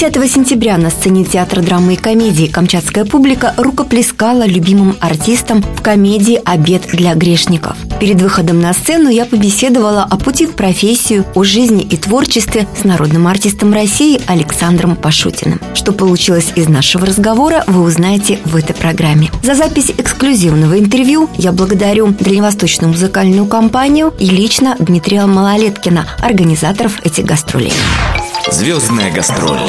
10 сентября на сцене театра драмы и комедии камчатская публика рукоплескала любимым артистам в комедии «Обед для грешников». Перед выходом на сцену я побеседовала о пути в профессию, о жизни и творчестве с народным артистом России Александром Пашутиным. Что получилось из нашего разговора, вы узнаете в этой программе. За запись эксклюзивного интервью я благодарю Дальневосточную музыкальную компанию и лично Дмитрия Малолеткина, организаторов этих гастролей. Звездная гастроль.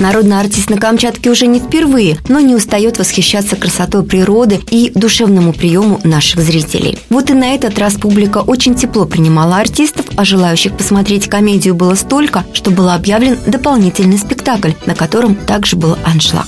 Народный артист на Камчатке уже не впервые, но не устает восхищаться красотой природы и душевному приему наших зрителей. Вот и на этот раз публика очень тепло принимала артистов, а желающих посмотреть комедию было столько, что был объявлен дополнительный спектакль, на котором также был аншлаг.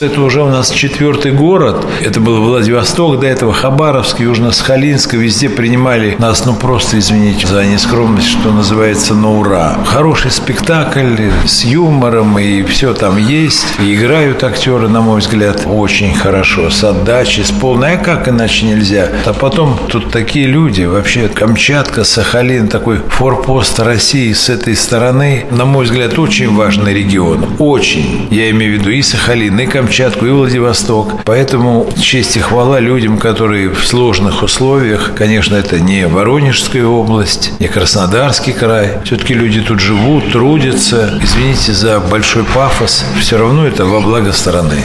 Это уже у нас четвертый город. Это был Владивосток, до этого Хабаровск, Южно-Сахалинск. Везде принимали нас, ну просто, извините за нескромность, что называется, на ура. Хороший спектакль с юмором и все все там есть. И играют актеры, на мой взгляд, очень хорошо. С отдачей, с полной. А как иначе нельзя? А потом тут такие люди. Вообще Камчатка, Сахалин, такой форпост России с этой стороны, на мой взгляд, очень важный регион. Очень. Я имею в виду и Сахалин, и Камчатку, и Владивосток. Поэтому честь и хвала людям, которые в сложных условиях, конечно, это не Воронежская область, не Краснодарский край. Все-таки люди тут живут, трудятся. Извините за большой пафос, пафос, все равно это во благо страны.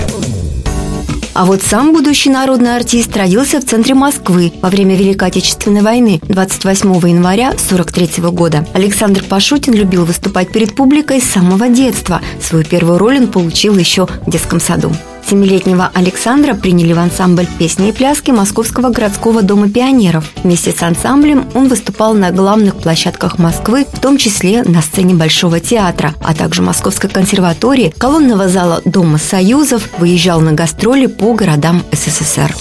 А вот сам будущий народный артист родился в центре Москвы во время Великой Отечественной войны 28 января 43 года. Александр Пашутин любил выступать перед публикой с самого детства. Свою первую роль он получил еще в детском саду. Семилетнего Александра приняли в ансамбль песни и пляски Московского городского дома пионеров. Вместе с ансамблем он выступал на главных площадках Москвы, в том числе на сцене Большого театра, а также Московской консерватории, колонного зала Дома Союзов, выезжал на гастроли по городам СССР.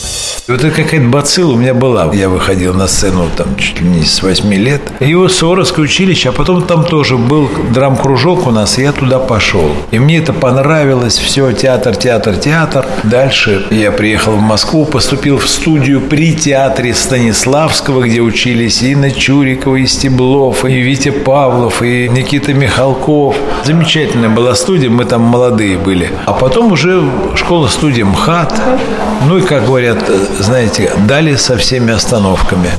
Вот это какая-то бацилла у меня была. Я выходил на сцену там чуть ли не с 8 лет. Его Суворовское училище, а потом там тоже был драм-кружок у нас, и я туда пошел. И мне это понравилось. Все, театр, театр, театр театр. Дальше я приехал в Москву, поступил в студию при театре Станиславского, где учились Инна Чурикова, и Стеблов, и Витя Павлов, и Никита Михалков. Замечательная была студия, мы там молодые были. А потом уже школа-студия МХАТ. Ну и, как говорят, знаете, дали со всеми остановками.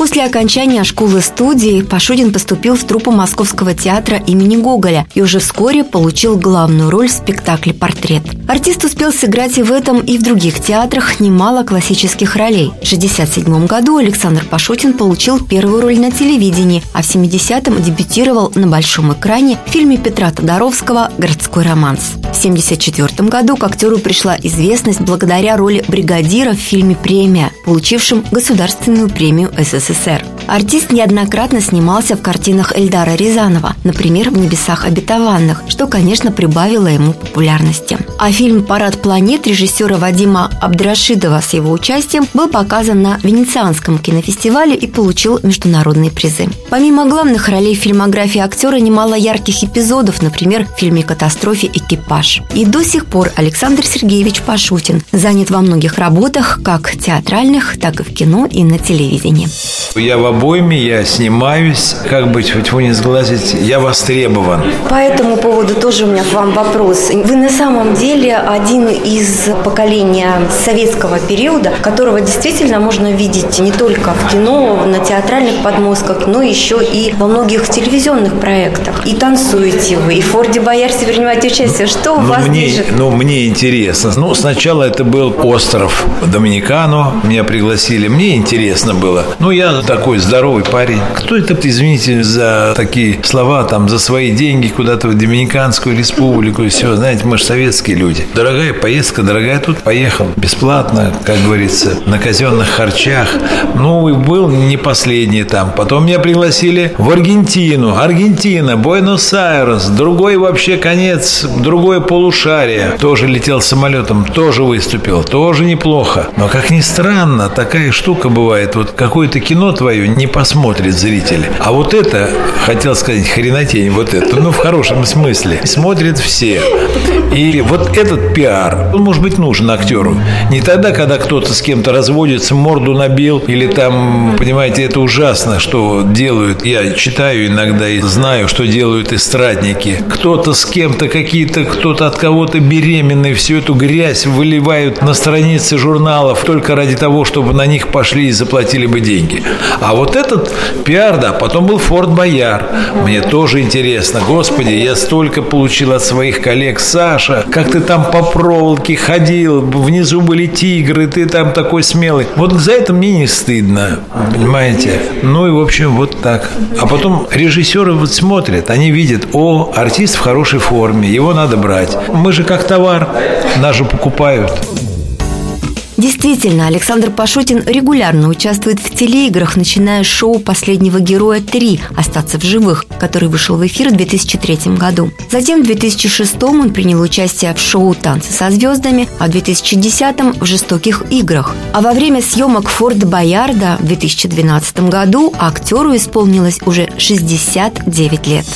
После окончания школы-студии Пашутин поступил в труппу Московского театра имени Гоголя и уже вскоре получил главную роль в спектакле «Портрет». Артист успел сыграть и в этом, и в других театрах немало классических ролей. В 1967 году Александр Пашутин получил первую роль на телевидении, а в 70-м дебютировал на большом экране в фильме Петра Тодоровского «Городской романс». В 1974 году к актеру пришла известность благодаря роли бригадира в фильме «Премия», получившем государственную премию СССР. СССР. Артист неоднократно снимался в картинах Эльдара Рязанова, например, в «Небесах обетованных», что, конечно, прибавило ему популярности. А фильм «Парад планет» режиссера Вадима Абдрашидова с его участием был показан на Венецианском кинофестивале и получил международные призы. Помимо главных ролей в фильмографии актера немало ярких эпизодов, например, в фильме «Катастрофе. Экипаж». И до сих пор Александр Сергеевич Пашутин занят во многих работах, как театральных, так и в кино и на телевидении. Я в обойме, я снимаюсь, как хоть вы не сглазить, я востребован. По этому поводу тоже у меня к вам вопрос. Вы на самом деле один из поколения советского периода, которого действительно можно видеть не только в кино, на театральных подмостках, но еще и во многих телевизионных проектах. И танцуете вы, и в Форде Боярсе принимаете участие. Что у ну, вас мне, движет? Ну, мне интересно. Ну, сначала это был остров Доминикану, меня пригласили. Мне интересно было. Ну, я такой здоровый парень. Кто это, извините за такие слова, там, за свои деньги куда-то в Доминиканскую республику и все. Знаете, мы же советские люди. Дорогая поездка, дорогая тут поехал. Бесплатно, как говорится, на казенных харчах. Ну, и был не последний там. Потом меня пригласили в Аргентину. Аргентина, Буэнос-Айрес. Другой вообще конец, другое полушарие. Тоже летел самолетом, тоже выступил. Тоже неплохо. Но, как ни странно, такая штука бывает. Вот какое-то кино твое не посмотрит зритель. А вот это, хотел сказать, хренотень, вот это, ну, в хорошем смысле, смотрят все. И вот этот пиар, он может быть нужен актеру. Не тогда, когда кто-то с кем-то разводится, морду набил, или там, понимаете, это ужасно, что делают. Я читаю иногда и знаю, что делают эстрадники. Кто-то с кем-то какие-то, кто-то от кого-то беременный, всю эту грязь выливают на страницы журналов только ради того, чтобы на них пошли и заплатили бы деньги. А вот этот пиар, да, потом был Форт Бояр. Мне тоже интересно. Господи, я столько получил от своих коллег. Саша, как ты там по проволоке ходил, внизу были тигры, ты там такой смелый. Вот за это мне не стыдно, понимаете? Ну и, в общем, вот так. А потом режиссеры вот смотрят, они видят, о, артист в хорошей форме, его надо брать. Мы же как товар, нас же покупают. Действительно, Александр Пашутин регулярно участвует в телеиграх, начиная с шоу «Последнего героя 3. Остаться в живых», который вышел в эфир в 2003 году. Затем в 2006 он принял участие в шоу «Танцы со звездами», а в 2010 в «Жестоких играх». А во время съемок «Форд Боярда» в 2012 году актеру исполнилось уже 69 лет.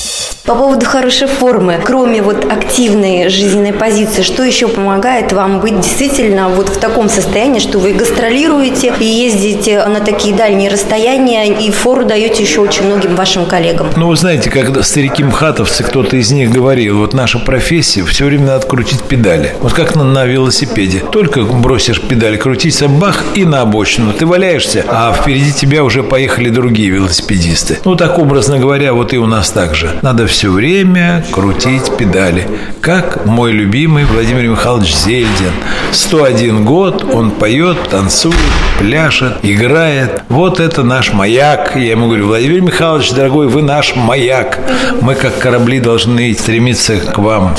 По поводу хорошей формы, кроме вот активной жизненной позиции, что еще помогает вам быть действительно вот в таком состоянии, что вы гастролируете и ездите на такие дальние расстояния и фору даете еще очень многим вашим коллегам? Ну, вы знаете, когда старики-мхатовцы, кто-то из них говорил, вот наша профессия, все время надо крутить педали. Вот как на, на велосипеде. Только бросишь педаль крутиться, бах, и на обочину. Ты валяешься, а впереди тебя уже поехали другие велосипедисты. Ну, так образно говоря, вот и у нас так же. Надо все время крутить педали. Как мой любимый Владимир Михайлович Зельдин. 101 год, он поет, танцует, пляшет, играет. Вот это наш маяк. Я ему говорю, Владимир Михайлович, дорогой, вы наш маяк. Мы, как корабли, должны стремиться к вам.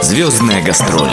Звездная гастроль.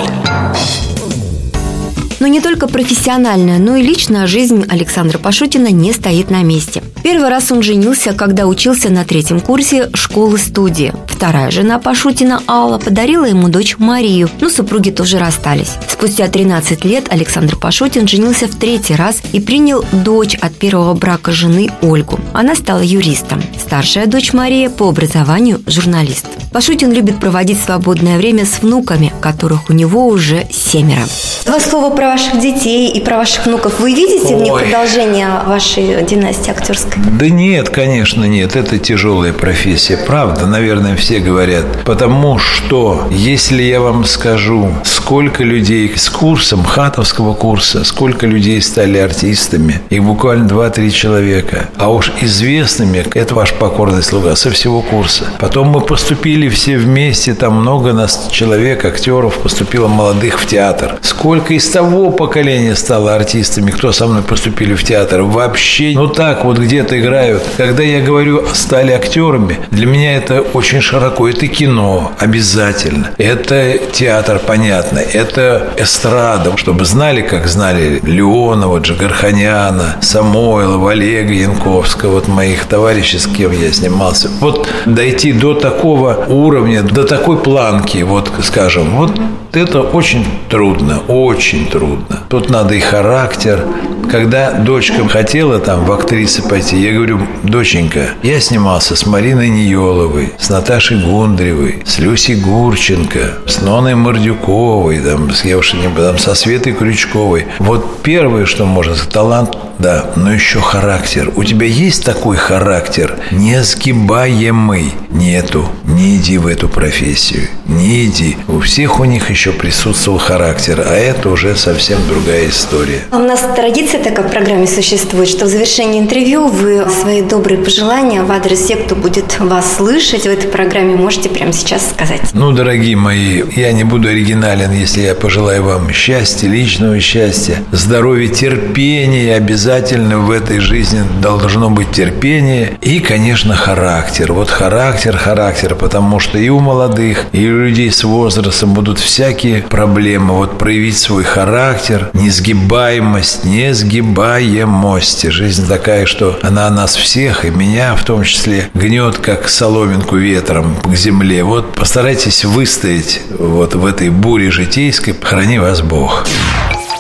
Но не только профессиональная, но и личная жизнь Александра Пашутина не стоит на месте. Первый раз он женился, когда учился на третьем курсе школы-студии. Вторая жена Пашутина, Алла, подарила ему дочь Марию, но супруги тоже расстались. Спустя 13 лет Александр Пашутин женился в третий раз и принял дочь от первого брака жены Ольгу. Она стала юристом. Старшая дочь Мария по образованию журналист. Пашутин любит проводить свободное время с внуками, которых у него уже семеро. Два слова про ваших детей и про ваших внуков. Вы видите в них Ой. продолжение вашей династии актерской? Да нет, конечно, нет. Это тяжелая профессия. Правда, наверное, все говорят. Потому что, если я вам скажу, сколько людей с курсом, хатовского курса, сколько людей стали артистами, их буквально 2-3 человека. А уж известными, это ваш покорный слуга, со всего курса. Потом мы поступили все вместе, там много нас человек, актеров, поступило молодых в театр. Сколько из того поколения стало артистами, кто со мной поступили в театр? Вообще, ну так вот где-то играют. Когда я говорю, стали актерами, для меня это очень широко. Это кино обязательно. Это театр, понятно. Это эстрада, чтобы знали, как знали Леонова, Джигарханяна, Самойлова, Олега Янковского, вот моих товарищей, с кем я снимался. Вот дойти до такого уровня, до такой планки, вот скажем, вот это очень трудно, очень трудно. Тут надо и характер. Когда дочка хотела там в актрисы пойти, я говорю, доченька, я снимался с Мариной Ниеловой, с Наташей Гундревой, с Люсей Гурченко, с Ноной Мордюковой, там, с, я уж не там, со Светой Крючковой. Вот первое, что можно талант, да, но еще характер. У тебя есть такой характер, несгибаемый? Нету. Не иди в эту профессию. Не иди. У всех у них еще присутствовал характер, а это уже совсем другая история. А У нас традиция такая в программе существует, что в завершении интервью вы свои добрые пожелания в адрес тех, кто будет вас слышать в этой программе, можете прямо сейчас сказать. Ну, дорогие мои, я не буду оригинален, если я пожелаю вам счастья, личного счастья, здоровья, терпения. Обязательно в этой жизни должно быть терпение и, конечно, характер. Вот характер, характер, потому что и у молодых, и у людей с возрастом будут всякие проблемы. Вот проявить свой характер, несгибаемость, несгибаемость. Жизнь такая, что она нас всех, и меня в том числе, гнет, как соломинку ветром к земле. Вот постарайтесь выстоять вот в этой буре житейской. Храни вас Бог.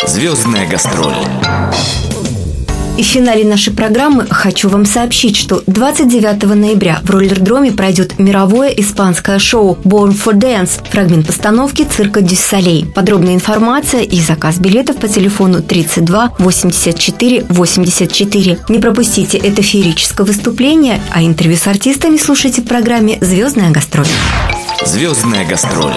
Звездная гастроль. И в финале нашей программы хочу вам сообщить, что 29 ноября в роллердроме пройдет мировое испанское шоу Born for Dance, фрагмент постановки цирка Дю Солей. Подробная информация и заказ билетов по телефону 32 84 84. Не пропустите это феерическое выступление, а интервью с артистами слушайте в программе «Звездная гастроль». Звездная гастроль.